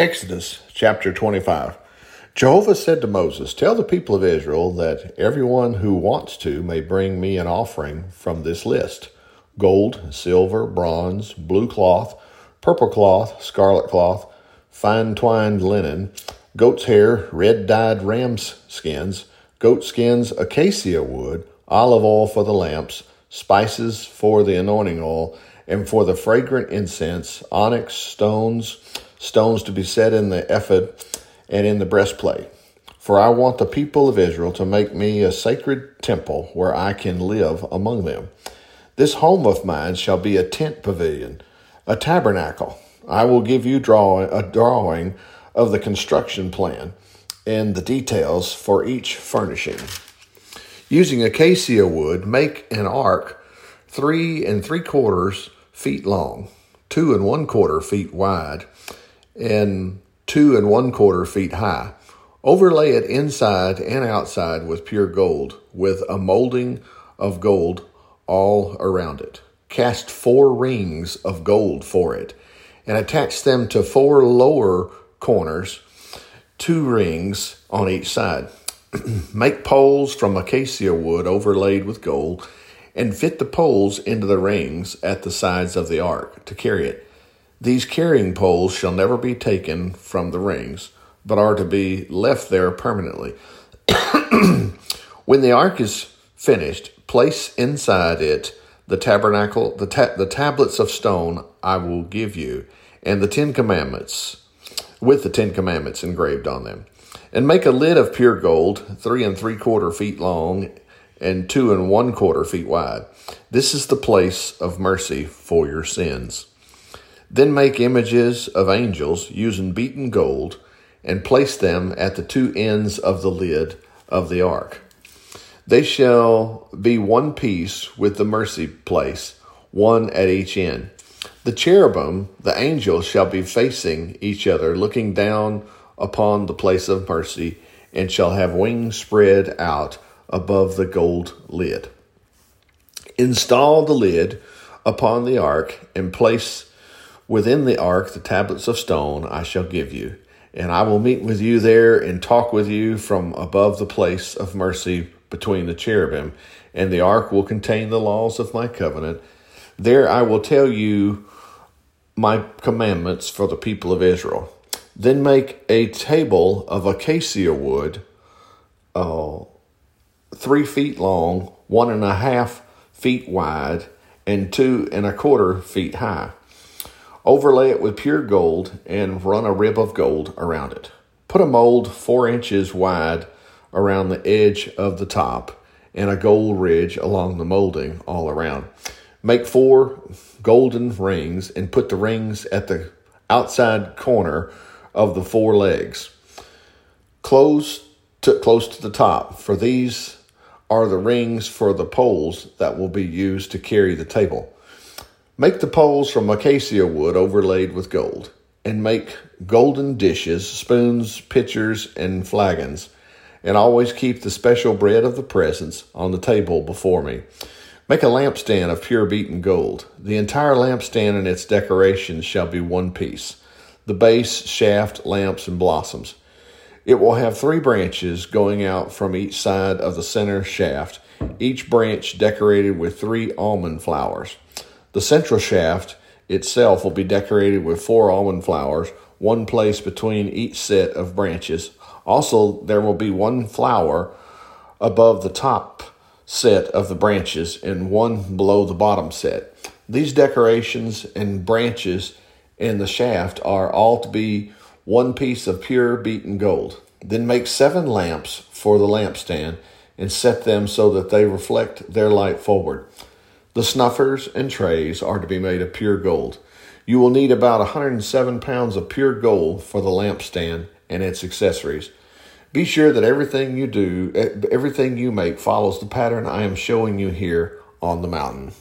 Exodus chapter 25. Jehovah said to Moses, Tell the people of Israel that everyone who wants to may bring me an offering from this list gold, silver, bronze, blue cloth, purple cloth, scarlet cloth, fine twined linen, goat's hair, red dyed ram's skins, goat skins, acacia wood, olive oil for the lamps, spices for the anointing oil, and for the fragrant incense, onyx stones, stones to be set in the ephod and in the breastplate. For I want the people of Israel to make me a sacred temple where I can live among them. This home of mine shall be a tent pavilion, a tabernacle. I will give you draw, a drawing of the construction plan and the details for each furnishing. Using acacia wood, make an ark three and three quarters feet long, two and one quarter feet wide, and two and one quarter feet high. Overlay it inside and outside with pure gold, with a molding of gold all around it. Cast four rings of gold for it, and attach them to four lower corners, two rings on each side. Make poles from acacia wood overlaid with gold, and fit the poles into the rings at the sides of the ark to carry it. These carrying poles shall never be taken from the rings, but are to be left there permanently. when the ark is finished, place inside it the tabernacle, the, ta- the tablets of stone I will give you, and the Ten Commandments, with the Ten Commandments engraved on them. And make a lid of pure gold, three and three quarter feet long, and two and one quarter feet wide. This is the place of mercy for your sins. Then make images of angels using beaten gold and place them at the two ends of the lid of the ark. They shall be one piece with the mercy place, one at each end. The cherubim, the angels, shall be facing each other, looking down upon the place of mercy, and shall have wings spread out above the gold lid. Install the lid upon the ark and place Within the ark, the tablets of stone I shall give you, and I will meet with you there and talk with you from above the place of mercy between the cherubim, and the ark will contain the laws of my covenant. There I will tell you my commandments for the people of Israel. Then make a table of acacia wood, uh, three feet long, one and a half feet wide, and two and a quarter feet high. Overlay it with pure gold and run a rib of gold around it. Put a mold four inches wide around the edge of the top and a gold ridge along the molding all around. Make four golden rings and put the rings at the outside corner of the four legs. Close to, close to the top, for these are the rings for the poles that will be used to carry the table. Make the poles from acacia wood overlaid with gold, and make golden dishes, spoons, pitchers, and flagons, and always keep the special bread of the presence on the table before me. Make a lampstand of pure beaten gold. The entire lampstand and its decorations shall be one piece the base, shaft, lamps, and blossoms. It will have three branches going out from each side of the center shaft, each branch decorated with three almond flowers. The central shaft itself will be decorated with four almond flowers, one placed between each set of branches. Also, there will be one flower above the top set of the branches and one below the bottom set. These decorations and branches in the shaft are all to be one piece of pure beaten gold. Then make seven lamps for the lampstand and set them so that they reflect their light forward. The snuffers and trays are to be made of pure gold. You will need about 107 pounds of pure gold for the lampstand and its accessories. Be sure that everything you do, eh, everything you make follows the pattern I am showing you here on the mountain.